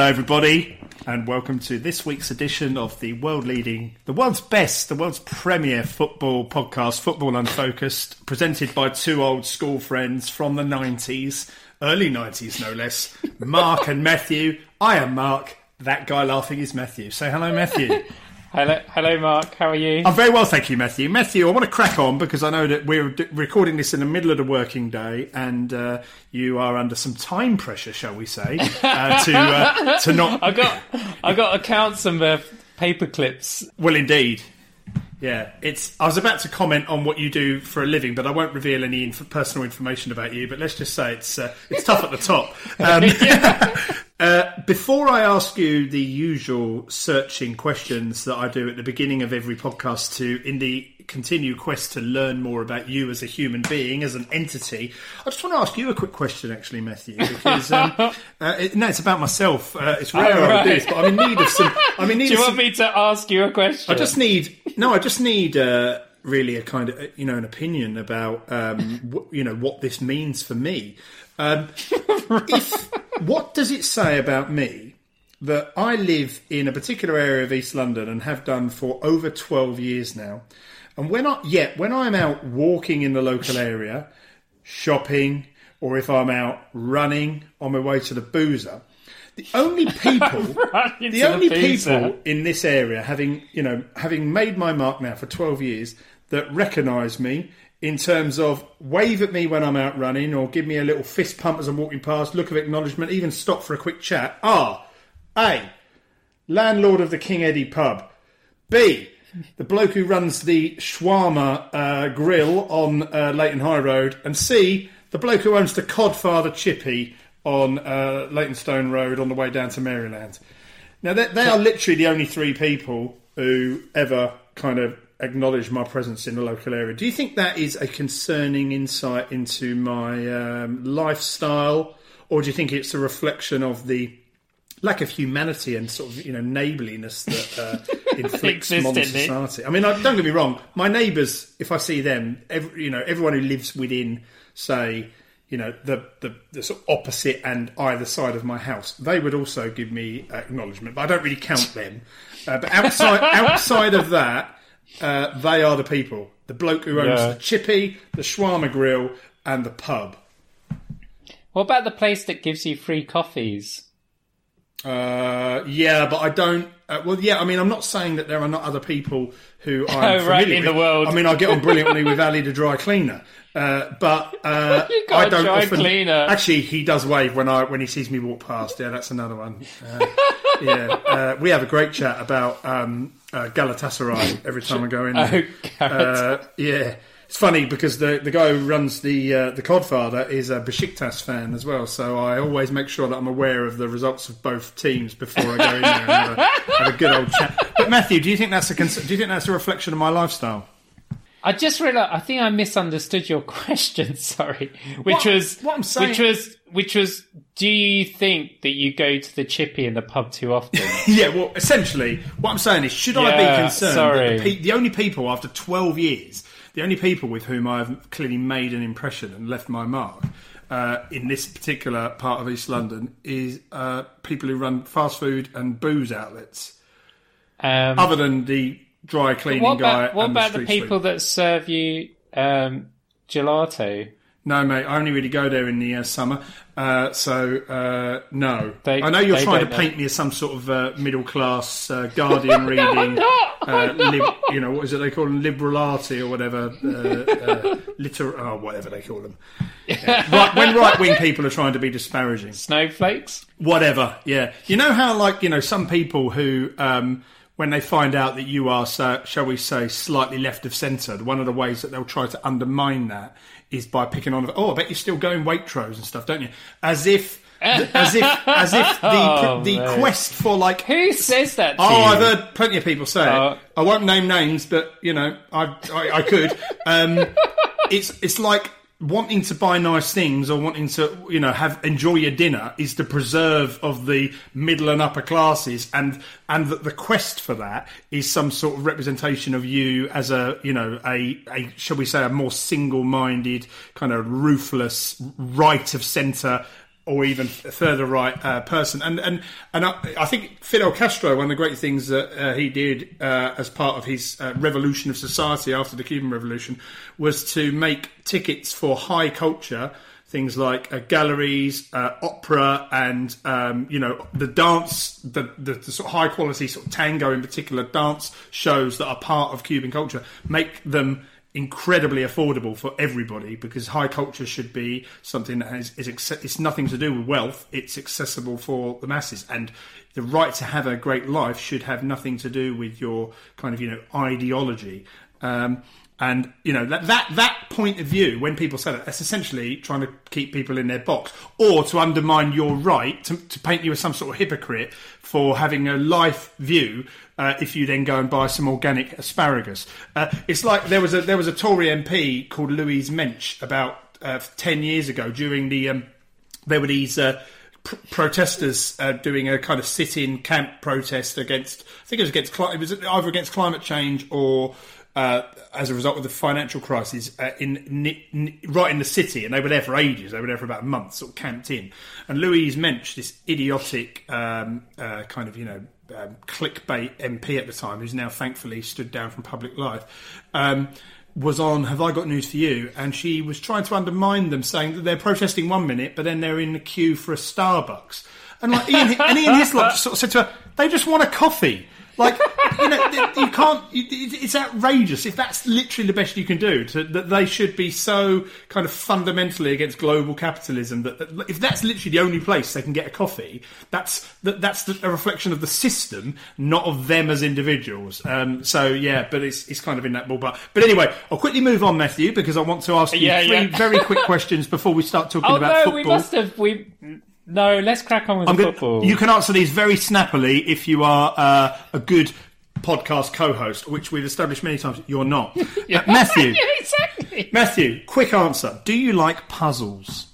Hello, everybody, and welcome to this week's edition of the world leading, the world's best, the world's premier football podcast, Football Unfocused, presented by two old school friends from the 90s, early 90s no less, Mark and Matthew. I am Mark. That guy laughing is Matthew. Say hello, Matthew. Hello, hello, Mark. How are you? I'm very well, thank you, Matthew. Matthew, I want to crack on because I know that we're d- recording this in the middle of the working day, and uh, you are under some time pressure, shall we say, uh, to uh, to not. I got, I got accounts and uh, paper clips. Well, indeed. Yeah, it's. I was about to comment on what you do for a living, but I won't reveal any inf- personal information about you. But let's just say it's uh, it's tough at the top. Um, uh, before I ask you the usual searching questions that I do at the beginning of every podcast, to in the continued quest to learn more about you as a human being, as an entity, I just want to ask you a quick question, actually, Matthew. Because um, uh, it, no, it's about myself. Uh, it's rare Oh, I do this, but I'm in need of some. I'm in need Do you want some, me to ask you a question? I just need no. I just need uh, really a kind of you know an opinion about um, wh- you know what this means for me. Um, if what does it say about me that I live in a particular area of East London and have done for over twelve years now, and when I yet when I'm out walking in the local area, shopping, or if I'm out running on my way to the boozer. The only people the only boozer. people in this area having you know having made my mark now for 12 years that recognise me in terms of wave at me when I'm out running or give me a little fist pump as I'm walking past look of acknowledgement even stop for a quick chat. Are A. Landlord of the King Eddie pub. B. The bloke who runs the shawarma uh, grill on uh, Leyton High Road. And C. The bloke who owns the Codfather Chippy on uh, Road on the way down to Maryland. Now, they, they are literally the only three people who ever kind of acknowledge my presence in the local area. Do you think that is a concerning insight into my um, lifestyle, or do you think it's a reflection of the lack of humanity and sort of you know neighbourliness that uh, inflicts modern in it. society? I mean, I, don't get me wrong. My neighbours, if I see them, every, you know, everyone who lives within, say, you know, the, the the sort of opposite and either side of my house, they would also give me acknowledgement. But I don't really count them. Uh, but outside outside of that, uh, they are the people. The bloke who owns Yeah. the chippy, the shawarma grill, and the pub. What about the place that gives you free coffees? Uh, yeah, but I don't. Uh, well, yeah, I mean, I'm not saying that there are not other people who I'm Oh, right, in the world. I mean, I get on brilliantly with Ali the dry cleaner, uh, but uh, I don't often. cleaner. Actually, he does wave when I when he sees me walk past. Yeah, that's another one. Uh, yeah, uh, we have a great chat about um, uh, Galatasaray every time I go in. there. Oh. Uh, yeah, it's funny because the the guy who runs the uh, the Codfather is a Besiktas fan as well. So I always make sure that I'm aware of the results of both teams before I go in there and have a, have a good old chat. But Matthew, do you think that's a cons- do you think that's a reflection of my lifestyle? I just realised. I think I misunderstood your question. Sorry, which What- was what I'm saying- which was which was. Do you think that you go to the chippy in the pub too often? Yeah, well, essentially, what I'm saying is, should I be concerned sorry. that the, pe- the only people after 12 years, the only people with whom I've clearly made an impression and left my mark uh, in this particular part of East London is uh, people who run fast food and booze outlets, Um, other than the dry cleaning what guy. about what about the street people that serve you um, gelato? No, mate, I only really go there in the uh, summer. Uh, so, uh, no. They- I know you're trying to don't know. paint me as some sort of uh, middle class uh, Guardian reading, uh, lib, you know, what is it they call them? Liberality or whatever. Uh, uh, liter- oh, whatever they call them. Yeah. Right, when right wing people are trying to be disparaging. Snowflakes? Whatever, yeah. You know how, like, you know, some people who, um, when they find out that you are, so, shall we say, slightly left of centre, one of the ways that they'll try to undermine that is by picking on, oh, I bet you're still going Waitrose and stuff, don't you? As if, as if, as if the Oh, the mate. quest for like. Who says that Oh, you? I've heard plenty of people say Oh. it. I won't name names, but you know, I I, I could. Um, it's it's like wanting to buy nice things or wanting to you know have enjoy your dinner is the preserve of the middle and upper classes. And and the quest for that is some sort of representation of you as a you know a, a shall we say a more single-minded kind of ruthless right of center or even further right uh, person. And and and I, I, think Fidel Castro, one of the great things that uh, he did uh, as part of his uh, revolution of society after the Cuban Revolution was to make tickets for high culture things like uh, galleries, uh, opera, and um, you know the dance, the, the, the, sort of high quality sort of tango in particular dance shows that are part of Cuban culture, make them incredibly affordable for everybody because high culture should be something that has is it's nothing to do with wealth it's accessible for the masses and the right to have a great life should have nothing to do with your kind of you know ideology um, and you know that that that point of view, when people say that, that's essentially trying to keep people in their box, or to undermine your right to, to paint you as some sort of hypocrite for having a life view. Uh, if you then go and buy some organic asparagus, uh, it's like there was a there was a Tory MP called Louise Mensch about uh, ten years ago during the um, there were these. Uh, pr- protesters uh, doing a kind of sit-in camp protest against. I think it was against. It was either against climate change or uh, as a result of the financial crisis uh, in, right in the city, and they were there for ages. They were there for about a month, sort of camped in. And Louise Mensch, this idiotic um, uh, kind of you know um, clickbait MP at the time, who's now thankfully stood down from public life. Um, was on Have I Got News for You? And she was trying to undermine them, saying that they're protesting one minute, but then they're in the queue for a Starbucks. And like Ian, and Ian Hislop just sort of said to her, they just want a coffee. Like, you know, you can't. It's outrageous if that's literally the best you can do. To, that they should be so kind of fundamentally against global capitalism that, that, if that's literally the only place they can get a coffee, that's that, that's the, a reflection of the system, not of them as individuals. Um, so yeah, but it's it's kind of in that ballpark. But anyway, I'll quickly move on, Matthew, because I want to ask you yeah, three yeah. very quick questions before we start talking oh, about no, football. we must have we. No, let's crack on with I'm the gonna- football. You can answer these very snappily if you are uh, a good podcast co-host, which we've established many times. You're not, Uh, Matthew. yeah, exactly. Matthew, quick answer: Do you like puzzles?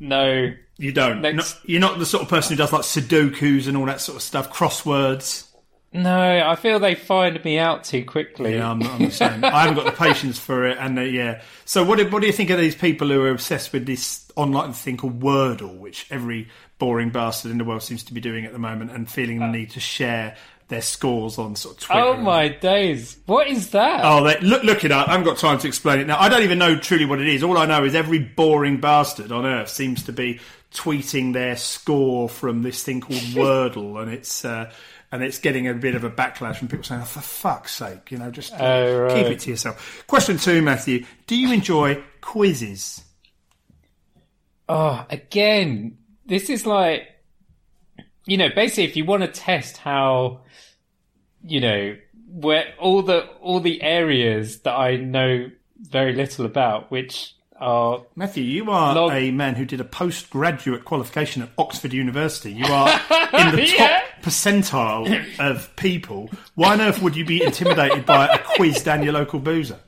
No, You don't. Next. Not- you're not the sort of person who does like Sudokus and all that sort of stuff, crosswords. No, I feel they find me out too quickly. Yeah, I'm, I'm the same. I haven't got the patience for it, and uh, yeah. So, what do, what do you think of these people who are obsessed with this online thing called Wordle, which every boring bastard in the world seems to be doing at the moment, and feeling the need to share their scores on sort of Twitter? Oh my days! What is that? Oh, they, look, look it up. I haven't got time to explain it now. I don't even know truly what it is. All I know is every boring bastard on earth seems to be tweeting their score from this thing called Wordle, and it's uh, and it's getting a bit of a backlash from people saying, "Oh, for fuck's sake, you know, just Oh, right. keep it to yourself." Question two, Matthew: Do you enjoy quizzes? Oh, again, this is like, you know, basically, if you want to test how, you know, where all the all the areas that I know very little about, which are Matthew, you are Log- a man who did a postgraduate qualification at Oxford University. You are in the top Yeah. Percentile of people. Why on earth would you be intimidated by a quiz down your local boozer?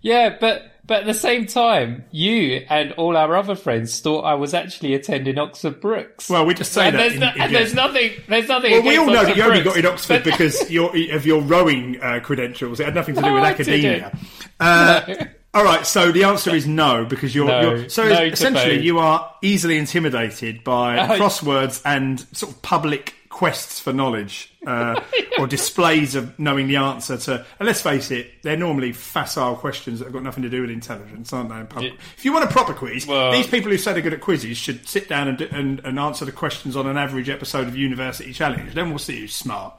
yeah, but but at the same time, you and all our other friends thought I was actually attending Oxford Brookes. Well, we just say and that. there's, in- no, and there's nothing. There's nothing. Well, we all know that Oxford you only got in Oxford because your, of your rowing uh, credentials. It had nothing to do No, with academia. Uh, all right, so the answer is no because you're, No. you're so essentially both. you are easily intimidated by Oh. crosswords and sort of public quests for knowledge uh, or displays of knowing the answer to. And let's face it, they're normally facile questions that have got nothing to do with intelligence, aren't they? in public? Yeah. If you want a proper quiz, Well- these people who say they're good at quizzes should sit down and, do- and, and answer the questions on an average episode of University Challenge. Then we'll see who's smart.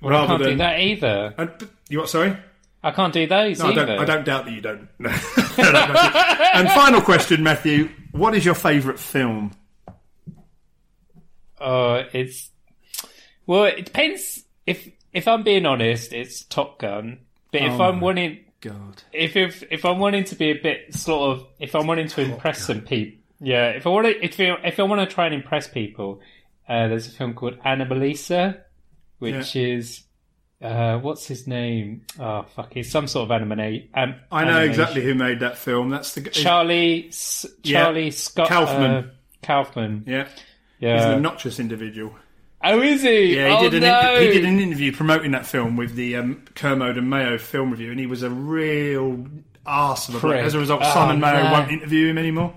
I can't do that either. And, you what? Sorry, I can't do those no, I don't. I don't doubt that you don't. No. And final question, Matthew: What is your favourite film? Uh, it's well, it depends. If if I'm being honest, it's Top Gun. But if Oh I'm wanting, God, if if if I'm wanting to be a bit sort of, if I'm wanting to impress some people, yeah. If I want to, if I, if I want to try and impress people, uh, there's a film called Anomalisa, which is. Uh, what's his name? Oh fuck! He's some sort of anime. Um, I know animation. exactly who made that film. That's the Charlie S- Yeah. Charlie Scott Kaufman. Uh, Kaufman. Yeah, Yeah. he's an obnoxious individual. Oh, is he? Yeah, he oh, did an no. he did an interview promoting that film with the um, Kermode and Mayo film review, and he was a real arse of a bloke. As a result, Oh, Simon Mayo no. won't interview him anymore.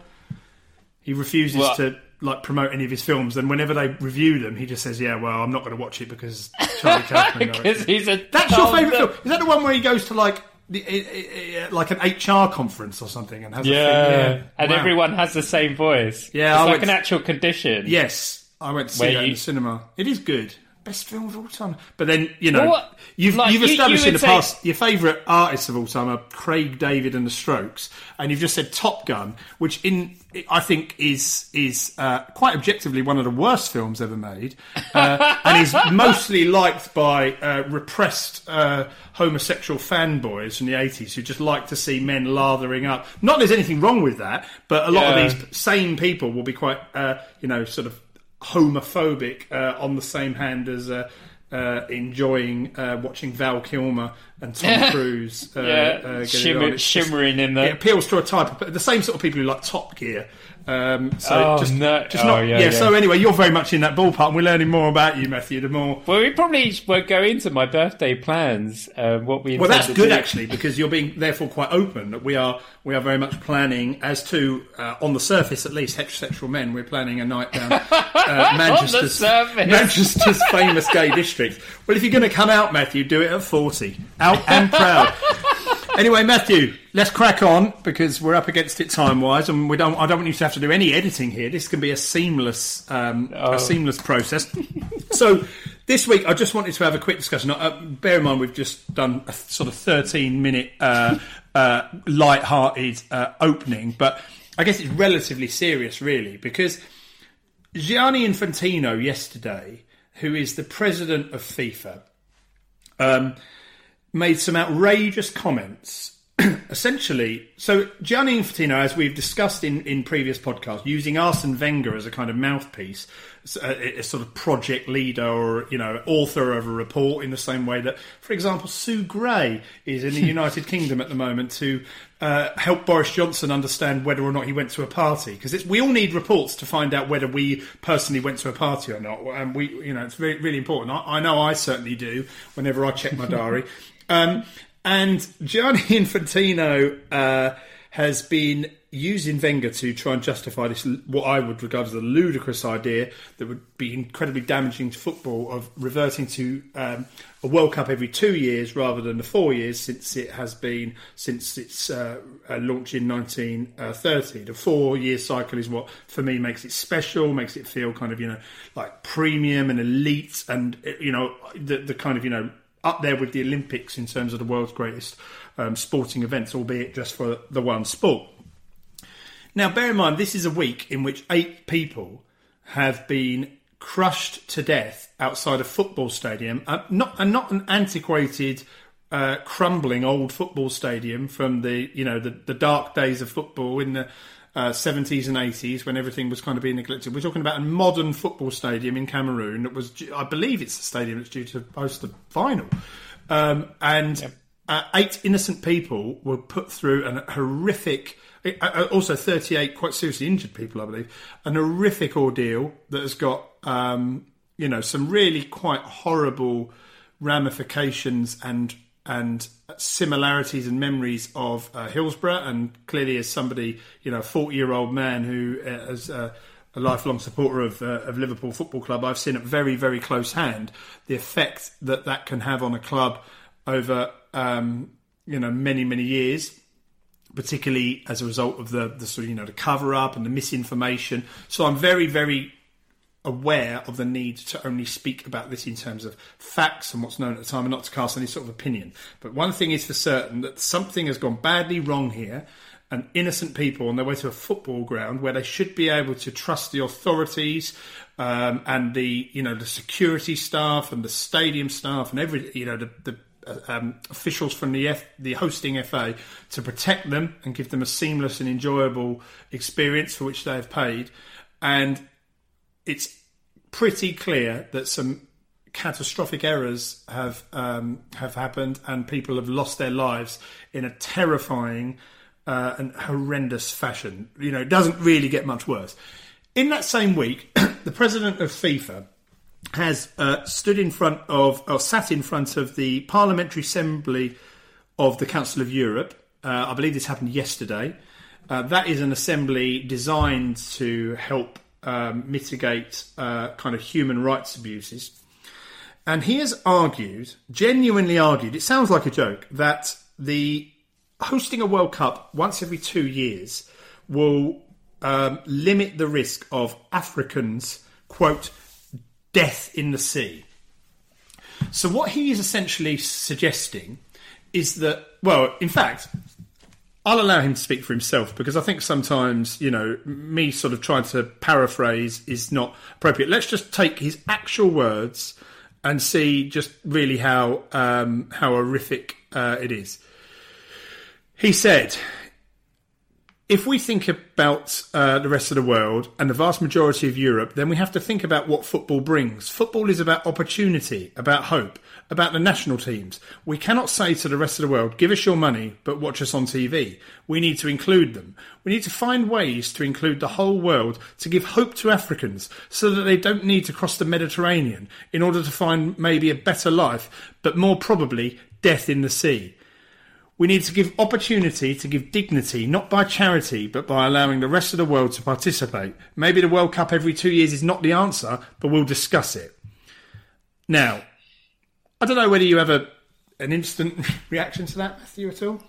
He refuses Well- to like promote any of his films, and whenever they review them, he just says, "Yeah, well, I'm not going to watch it because Charlie Kaufman." Because he's a That's your favourite film? Is that the one where he goes to like the, like an HR conference or something and has Yeah, a thing? and Wow. everyone has the same voice. Yeah, it's I like an actual condition. Yes, I went to see Where that in the cinema. It is good. Best film of all time. But then you know Well, you've like, you've established you in the say- past your favourite artists of all time are Craig David and the Strokes, and you've just said Top Gun, which in I think is is uh, quite objectively one of the worst films ever made, uh, and is mostly liked by uh, repressed uh, homosexual fanboys from the eighties who just like to see men lathering up. Not that there's anything wrong with that, but a lot Yeah. of these same people will be quite uh, you know sort of homophobic uh, on the same hand as uh, uh, enjoying uh, watching Val Kilmer and Tom Cruise. Uh, Yeah, uh, shimmer-. It's just- shimmering in there. It appeals to a type of the same sort of people who like Top Gear. Um, so Oh, just, no. just Oh, not, yeah, yeah, yeah. So anyway, you're very much in that ballpark, and we're learning more about you, Matthew. The more Well, we probably won't go into my birthday plans. Um, what we Well, that's good do. actually, because you're being therefore quite open. That we are we are very much planning as to uh, on the surface at least heterosexual men. We're planning a night down uh, Manchester's. Manchester's famous gay district. Well, if you're going to come out, Matthew, do it at forty, out and proud. Anyway, Matthew, let's crack on because we're up against it time wise, and we don't. I don't want you to have to do any editing here. This can be a seamless, um, Oh. a seamless process. so, this week I just wanted to have a quick discussion. Uh, bear in mind we've just done a sort of thirteen minute uh, uh, light-hearted uh, opening, but I guess it's relatively serious, really, because Gianni Infantino yesterday, who is the president of FIFA, um, made some outrageous comments. Essentially, so Gianni Infantino, as we've discussed in, in previous podcasts, using Arsene Wenger as a kind of mouthpiece, a, a sort of project leader or you know author of a report, in the same way that, for example, Sue Gray is in the United Kingdom at the moment to uh, help Boris Johnson understand whether or not he went to a party because we all need reports to find out whether we personally went to a party or not, and we you know it's very really important. I, I know I certainly do whenever I check my diary. Um, and Gianni Infantino uh, has been using Wenger to try and justify this, what I would regard as a ludicrous idea that would be incredibly damaging to football of reverting to um, a World Cup every two years rather than the four years since it has been since its uh, uh, launch in 1930. The four-year cycle is what, for me, makes it special, makes it feel kind of you know like premium and elite, and you know the, the kind of you know up there with the Olympics in terms of the world's greatest um, sporting events, albeit just for the one sport. Now, bear in mind, this is a week in which eight people have been crushed to death outside a football stadium, uh, not and not an antiquated, uh, crumbling old football stadium from the you know the, the dark days of football in the uh, 70s and 80s when everything was kind of being neglected. We're talking about a modern football stadium in Cameroon that was, I believe, it's the stadium that's due to host the final, um, and uh, eight innocent people were put through an horrific. uh, uh, Also, 38 quite seriously injured people, I believe. An horrific ordeal that has got, um, you know, some really quite horrible ramifications and and similarities and memories of uh, Hillsborough. And clearly, as somebody, you know, a 40 year old man who uh, is uh, a lifelong supporter of, uh, of Liverpool Football Club, I've seen at very, very close hand the effect that that can have on a club over, um, you know, many, many years particularly as a result of the, the sort of you know the cover up and the misinformation. So I'm very very aware of the need to only speak about this in terms of facts and what's known at the time and not to cast any sort of opinion. But one thing is for certain that something has gone badly wrong here and innocent people on their way to a football ground where they should be able to trust the authorities um, and the you know the security staff and the stadium staff and every you know the, the uh, um, officials from the F, the hosting FA to protect them and give them a seamless and enjoyable experience for which they have paid. And it's pretty clear that some catastrophic errors have um, have happened and people have lost their lives in a terrifying uh, and horrendous fashion. You know, it doesn't really get much worse. In that same week, the president of FIFA has uh, stood in front of, or sat in front of the Parliamentary Assembly of the Council of Europe. Uh, I believe this happened yesterday. Uh, that is an assembly designed to help um, mitigate uh, kind of human rights abuses. And he has argued, genuinely argued, it sounds like a joke, that the hosting a World Cup once every two years will um, limit the risk of Africans, quote, death in the sea. So, what he is essentially suggesting is that, well, in fact, I'll allow him to speak for himself because I think sometimes, you know, me sort of trying to paraphrase is not appropriate. Let's just take his actual words and see just really how um, how horrific uh, it is. He said, if we think about uh, the rest of the world and the vast majority of Europe, then we have to think about what football brings. Football is about opportunity, about hope, about the national teams. We cannot say to the rest of the world, give us your money, but watch us on TV. We need to include them. We need to find ways to include the whole world to give hope to Africans so that they don't need to cross the Mediterranean in order to find maybe a better life, but more probably death in the sea. We need to give opportunity to give dignity, not by charity, but by allowing the rest of the world to participate. Maybe the World Cup every two years is not the answer, but we'll discuss it. Now, I don't know whether you have a, an instant reaction to that, Matthew, at all.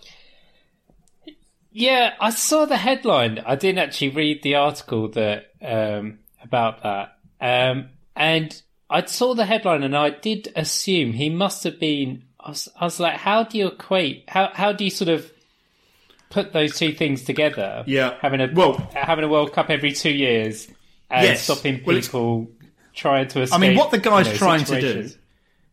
Yeah, I saw the headline. I didn't actually read the article that um, about that, um, and I saw the headline, and I did assume he must have been I was, I was like, how do you equate? How how do you sort of put those two things together? Yeah. having a Well- having a World Cup every two years and Yes. stopping Well, people trying to escape. I mean, what the guy's you know, trying to do.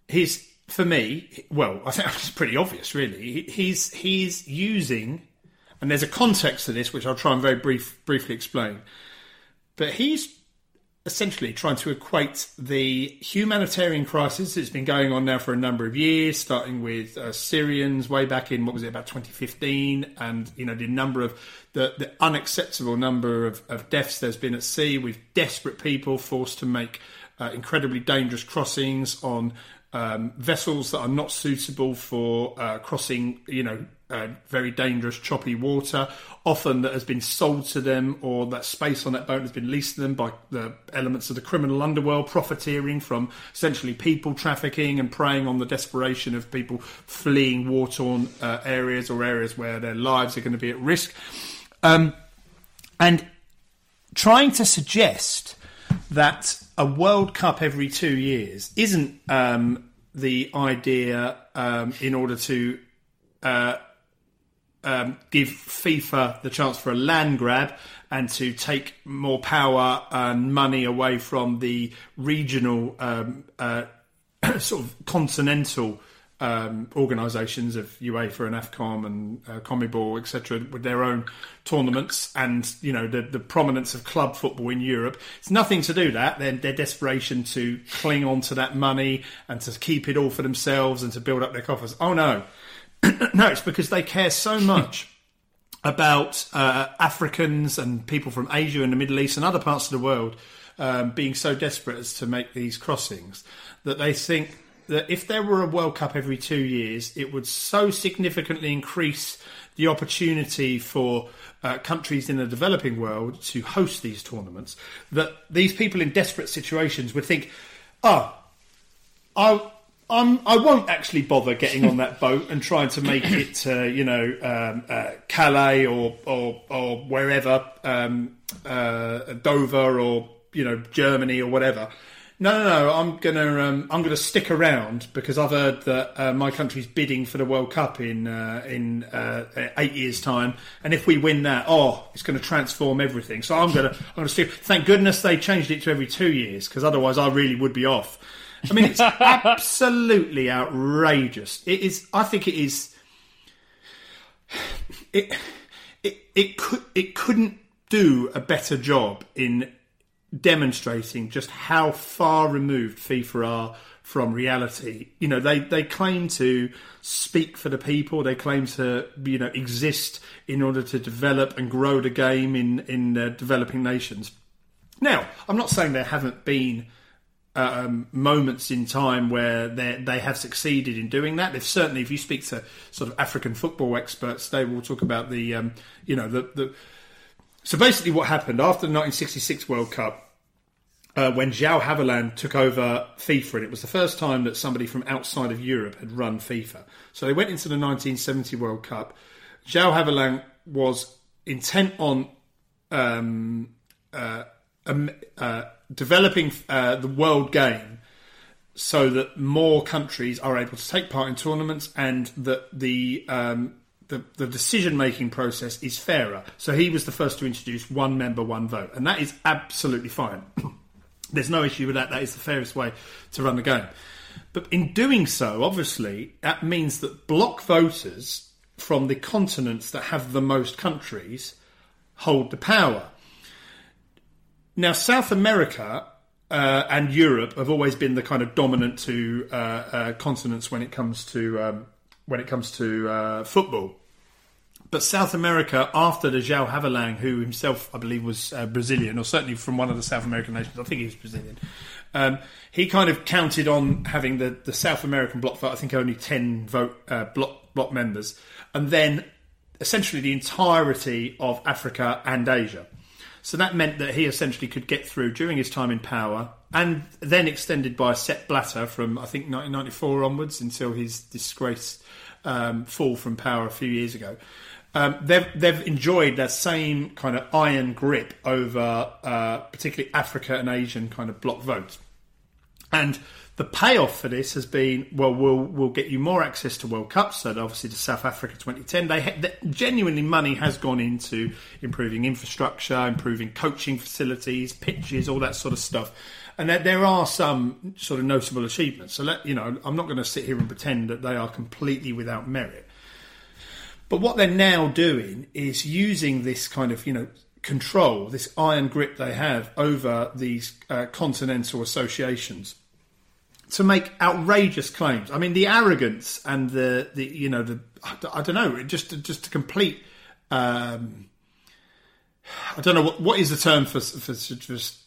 He's for me. Well, I think it's pretty obvious, really. He's he's using, and there's a context to this which I'll try and very brief briefly explain. But he's essentially trying to equate the humanitarian crisis that's been going on now for a number of years, starting with uh, Syrians way back in what was it about 2015, and you know the number of the, the unacceptable number of, of deaths there's been at sea with desperate people forced to make uh, incredibly dangerous crossings on um, vessels that are not suitable for uh, crossing, you know, uh, very dangerous, choppy water, often that has been sold to them or that space on that boat has been leased to them by the elements of the criminal underworld, profiteering from essentially people trafficking and preying on the desperation of people fleeing war torn uh, areas or areas where their lives are going to be at risk. Um, and trying to suggest that a World Cup every two years isn't um, the idea um, in order to uh, um, give FIFA the chance for a land grab and to take more power and money away from the regional um, uh, sort of continental um, organisations of UEFA and Afcon and uh, CONMEBOL, etc., with their own tournaments and you know the, the prominence of club football in Europe. It's nothing to do that. Their, their desperation to cling on to that money and to keep it all for themselves and to build up their coffers. Oh no, no, it's because they care so much about uh, Africans and people from Asia and the Middle East and other parts of the world um, being so desperate as to make these crossings that they think that if there were a World Cup every two years, it would so significantly increase the opportunity for uh, countries in the developing world to host these tournaments that these people in desperate situations would think, oh, I. I'm, I won't actually bother getting on that boat and trying to make it to, you know, um, uh, Calais or, or, or wherever, um, uh, Dover or, you know, Germany or whatever. No, no, no. I'm gonna, um, I'm gonna stick around because I've heard that uh, my country's bidding for the World Cup in uh, in uh, eight years' time, and if we win that, oh, it's going to transform everything. So I'm gonna, I'm gonna stick. Thank goodness they changed it to every two years because otherwise I really would be off. I mean, it's absolutely outrageous. It is. I think it is. It it it could it couldn't do a better job in demonstrating just how far removed FIFA are from reality. You know, they they claim to speak for the people. They claim to you know exist in order to develop and grow the game in in uh, developing nations. Now, I'm not saying there haven't been um, moments in time where they they have succeeded in doing that. They've certainly, if you speak to sort of African football experts, they will talk about the um, you know the, the so basically what happened after the 1966 World Cup. Uh, when João Havelange took over FIFA, and it was the first time that somebody from outside of Europe had run FIFA. So they went into the 1970 World Cup. João Havelange was intent on um, uh, um, uh, developing uh, the world game so that more countries are able to take part in tournaments and that the um, the, the decision making process is fairer. So he was the first to introduce one member, one vote, and that is absolutely fine. There's no issue with that. That is the fairest way to run the game. But in doing so, obviously, that means that block voters from the continents that have the most countries hold the power. Now, South America uh, and Europe have always been the kind of dominant two uh, uh, continents when it comes to um, when it comes to uh, football. But South America, after the João Havelange, who himself, I believe, was uh, Brazilian, or certainly from one of the South American nations, I think he was Brazilian, um, he kind of counted on having the, the South American bloc vote, I think only 10 vote uh, bloc, bloc members, and then essentially the entirety of Africa and Asia. So that meant that he essentially could get through during his time in power, and then extended by Sepp Blatter from I think 1994 onwards until his disgraced um, fall from power a few years ago. Um, they've they've enjoyed that same kind of iron grip over uh, particularly Africa and Asian kind of block votes, and the payoff for this has been well, we'll we'll get you more access to World Cups. So obviously to South Africa 2010, they, ha- genuinely money has gone into improving infrastructure, improving coaching facilities, pitches, all that sort of stuff. And there, there are some sort of notable achievements. So let you know, I'm not going to sit here and pretend that they are completely without merit. But what they're now doing is using this kind of you know control, this iron grip they have over these uh, continental associations to make outrageous claims. I mean, the arrogance and the, the you know the I don't know just just to complete. Um, I don't know what what is the term for for just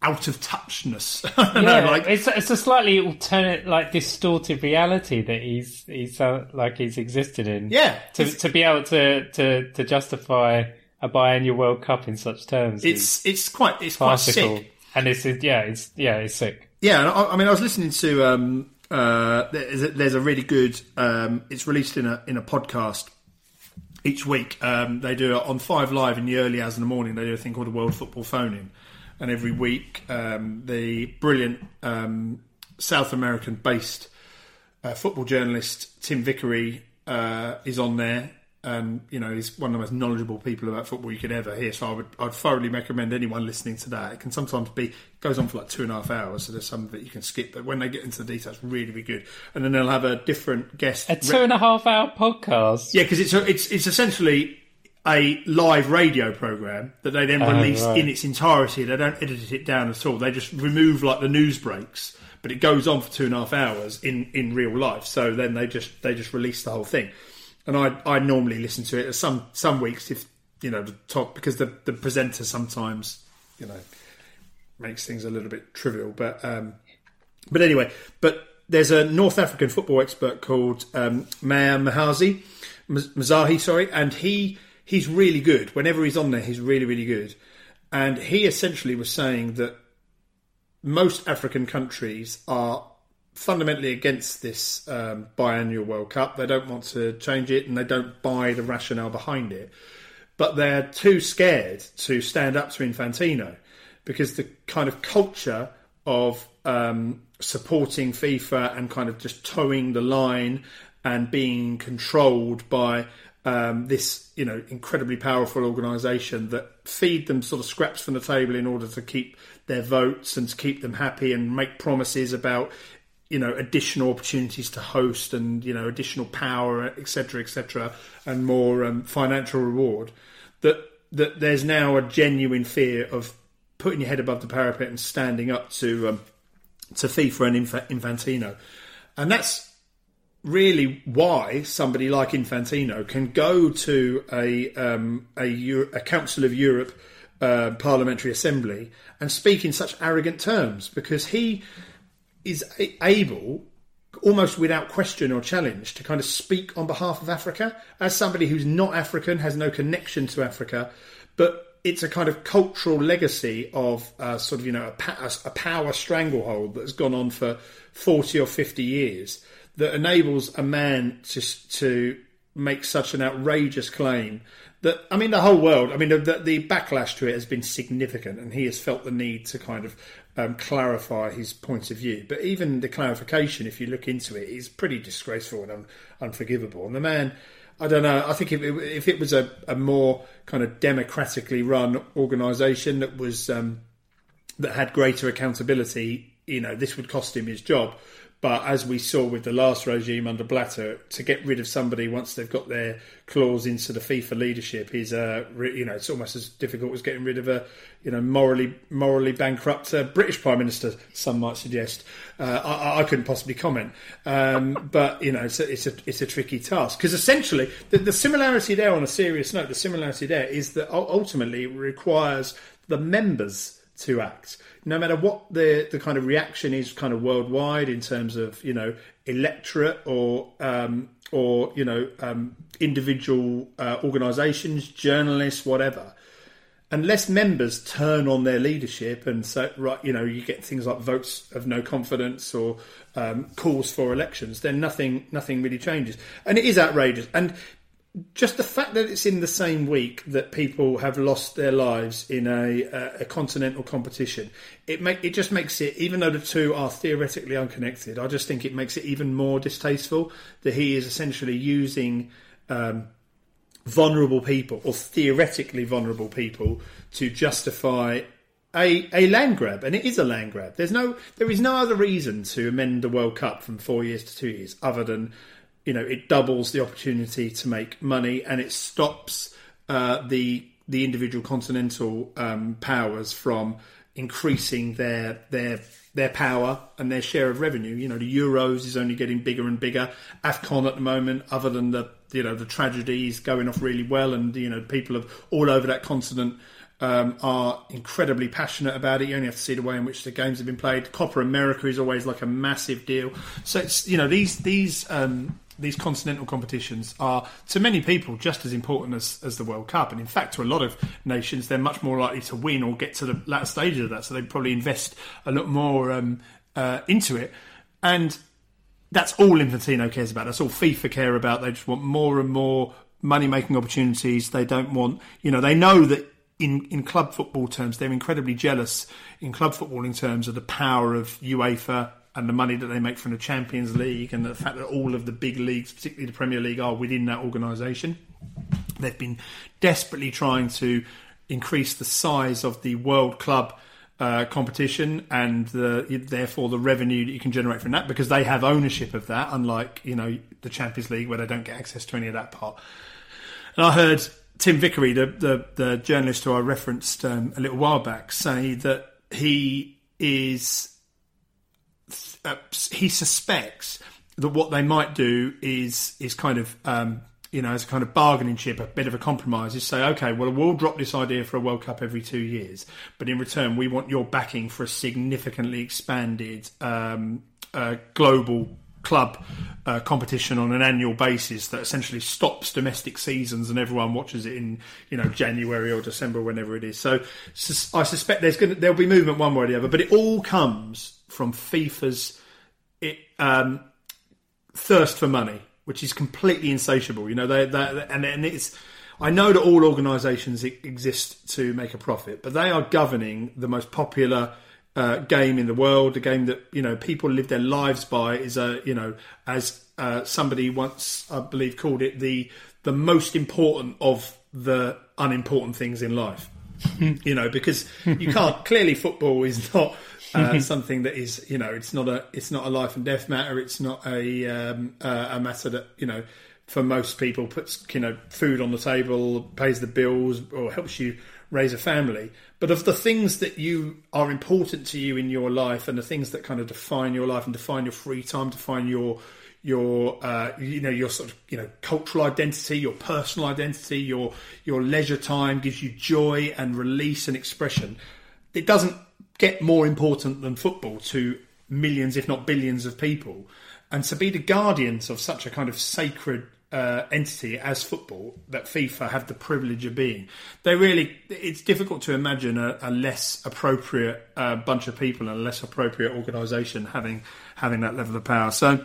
out of touchness. yeah, know, like it's it's a slightly alternate, like distorted reality that he's he's uh, like he's existed in. Yeah, to to be able to to to justify a biennial World Cup in such terms. It's it's quite it's farcical. quite sick. And it's yeah it's yeah it's sick. Yeah, I, I mean, I was listening to. Um, uh, there's, a, there's, a, really good. Um, it's released in a in a podcast each week. Um, they do it on Five Live in the early hours in the morning. They do a thing called a World Football Phone In, and every week um, the brilliant um, South American based uh, football journalist Tim Vickery uh, is on there and you know he's one of the most knowledgeable people about football you could ever hear. So I would I'd thoroughly recommend anyone listening to that. It can sometimes be goes on for like two and a half hours, so there's some that you can skip. But when they get into the details, really be good. And then they'll have a different guest. A two and a half hour podcast. Yeah, because it's a, it's it's essentially a live radio program that they then oh, release right. in its entirety. They don't edit it down at all. They just remove like the news breaks. But it goes on for two and a half hours in, in real life. So then they just they just release the whole thing and I I normally listen to it. Some some weeks if you know the top because the the presenter sometimes you know makes things a little bit trivial, but um, but anyway, but there's a North African football expert called um, Maher Mahazi, Mezahi, sorry, and he he's really good. Whenever he's on there, he's really really good, and he essentially was saying that most African countries are fundamentally against this um, biannual World Cup. They don't want to change it and they don't buy the rationale behind it. But they're too scared to stand up to Infantino because the kind of culture of um, supporting FIFA and kind of just toeing the line and being controlled by um, this, you know, incredibly powerful organisation that feed them sort of scraps from the table in order to keep their votes and to keep them happy and make promises about you know additional opportunities to host and you know additional power etc etc and more um, financial reward that that there's now a genuine fear of putting your head above the parapet and standing up to um, to FIFA and Infantino. And that's really why somebody like Infantino can go to a um, a, Euro- a Council of Europe uh, parliamentary assembly and speak in such arrogant terms because he is able almost without question or challenge to kind of speak on behalf of Africa. As somebody who's not African has no connection to Africa but it's a kind of cultural legacy of uh, sort of you know a, a power stranglehold that's gone on for 40 or 50 years that enables a man to to make such an outrageous claim that I mean the whole world I mean the, the backlash to it has been significant and he has felt the need to kind of um, clarify his point of view but even the clarification if you look into it is pretty disgraceful and un- unforgivable and the man I don't know. I think if it, if it was a, a more kind of democratically run organisation that was um, that had greater accountability, you know, this would cost him his job. But as we saw with the last regime under Blatter, to get rid of somebody once they've got their claws into the FIFA leadership is, uh, you know, it's almost as difficult as getting rid of a, you know, morally morally bankrupt uh, British Prime Minister. Some might suggest. Uh, I, I, couldn't possibly comment, um, but you know, it's a, it's a it's a tricky task because essentially the, the similarity there, on a serious note, the similarity there is that ultimately it requires the members to act no matter what the the kind of reaction is, kind of worldwide in terms of you know electorate or um, or you know um, individual uh, organisations, journalists, whatever. Unless members turn on their leadership and say, right, you know, you get things like votes of no confidence or um, calls for elections, then nothing, nothing really changes, and it is outrageous. And just the fact that it's in the same week that people have lost their lives in a, a, a continental competition, it make it just makes it even though the two are theoretically unconnected. I just think it makes it even more distasteful that he is essentially using um, vulnerable people or theoretically vulnerable people to justify a, a land grab, and it is a land grab. There's no there is no other reason to amend the World Cup from four years to two years other than you know it doubles the opportunity to make money and it stops uh, the the individual continental um, powers from increasing their their their power and their share of revenue. You know, the Euros is only getting bigger and bigger. Afcon at the moment, other than the you know the tragedies going off really well, and you know people of all over that continent um, are incredibly passionate about it. You only have to see the way in which the games have been played. Copa América is always like a massive deal. So it's you know these these um, these continental competitions are to many people just as important as, as the World Cup, and in fact, to a lot of nations, they're much more likely to win or get to the latter stages of that. So they probably invest a lot more um, uh, into it, and that's all Infantino cares about. That's all FIFA care about. They just want more and more money making opportunities. They don't want, you know, they know that in, in club football terms, they're incredibly jealous in club footballing terms of the power of UEFA and the money that they make from the Champions League and the fact that all of the big leagues, particularly the Premier League, are within that organisation. They've been desperately trying to increase the size of the World Club uh, competition and the, therefore the revenue that you can generate from that because they have ownership of that, unlike you know the Champions League where they don't get access to any of that part. And I heard Tim Vickery, the the, the journalist who I referenced um, a little while back, say that he is uh, he suspects that what they might do is is kind of um, you know as a kind of bargaining chip, a bit of a compromise, is say, okay, well we'll drop this idea for a World Cup every two years, but in return we want your backing for a significantly expanded um, uh, global club uh, competition on an annual basis that essentially stops domestic seasons and everyone watches it in you know January or December whenever it is. So I suspect there's going to, there'll be movement one way or the other, but it all comes from FIFA's it, um, thirst for money, which is completely insatiable. You know, they, they and, and it's. I know that all organisations exist to make a profit, but they are governing the most popular uh, game in the world, a game that you know people live their lives by. Is a you know as uh, somebody once I believe called it the the most important of the unimportant things in life. you know because you can't clearly football is not uh, something that is you know it's not a it's not a life and death matter. It's not a um, uh, a matter that you know for most people puts you know food on the table, pays the bills, or helps you raise a family. But of the things that you are important to you in your life, and the things that kind of define your life and define your free time, define your your uh, you know your sort of you know cultural identity, your personal identity, your your leisure time gives you joy and release and expression. It doesn't get more important than football to millions, if not billions, of people, and to be the guardians of such a kind of sacred uh, entity as football that FIFA have the privilege of being. They really, it's difficult to imagine a, a less appropriate uh, bunch of people and a less appropriate organisation having having that level of power. So,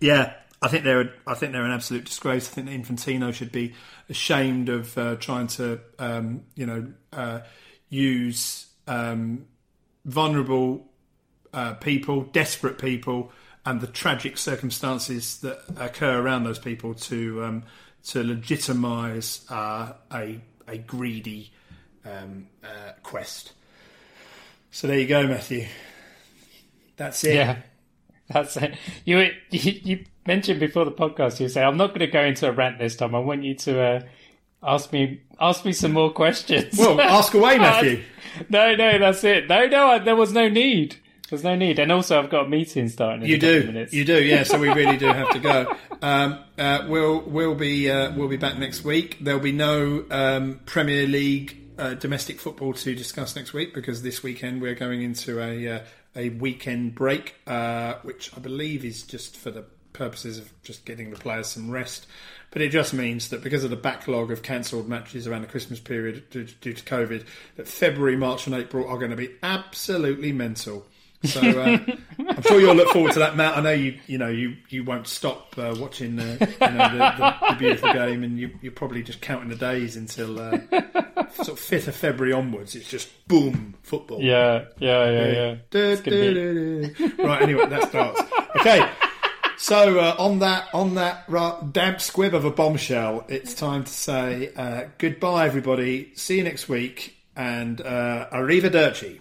yeah, I think they're I think they're an absolute disgrace. I think Infantino should be ashamed of uh, trying to um, you know uh, use um, vulnerable uh, people, desperate people and the tragic circumstances that occur around those people to um, to legitimise uh, a a greedy um, uh, quest. So there you go, Matthew. That's it. Yeah, that's it. You you, you mentioned before the podcast. You say I'm not going to go into a rant this time. I want you to uh, ask me ask me some more questions. Well, ask away, Matthew. no, no, that's it. No, no, there was no need. There's no need, and also I've got a meeting starting. you do, you do, yeah. So we really do have to go. Um, uh, we'll we'll be uh, we'll be back next week. There'll be no um, Premier League uh, domestic football to discuss next week because this weekend we're going into a uh, a weekend break, uh, which I believe is just for the purposes of just getting the players some rest. But it just means that because of the backlog of cancelled matches around the Christmas period due, due to COVID, that February, March, and April are going to be absolutely mental. So uh, I'm sure you'll look forward to that, Matt. I know you you know you, you won't stop uh, watching uh, you know, the, the, the, beautiful game, and you, are probably just counting the days until uh, sort of fifth of February onwards. It's just boom football. Yeah, yeah, yeah, yeah. Da, da, da, right. Anyway, that starts. Okay. So uh, on that on that damp squib of a bombshell, it's time to say uh, goodbye, everybody. See you next week, and uh, arrivederci.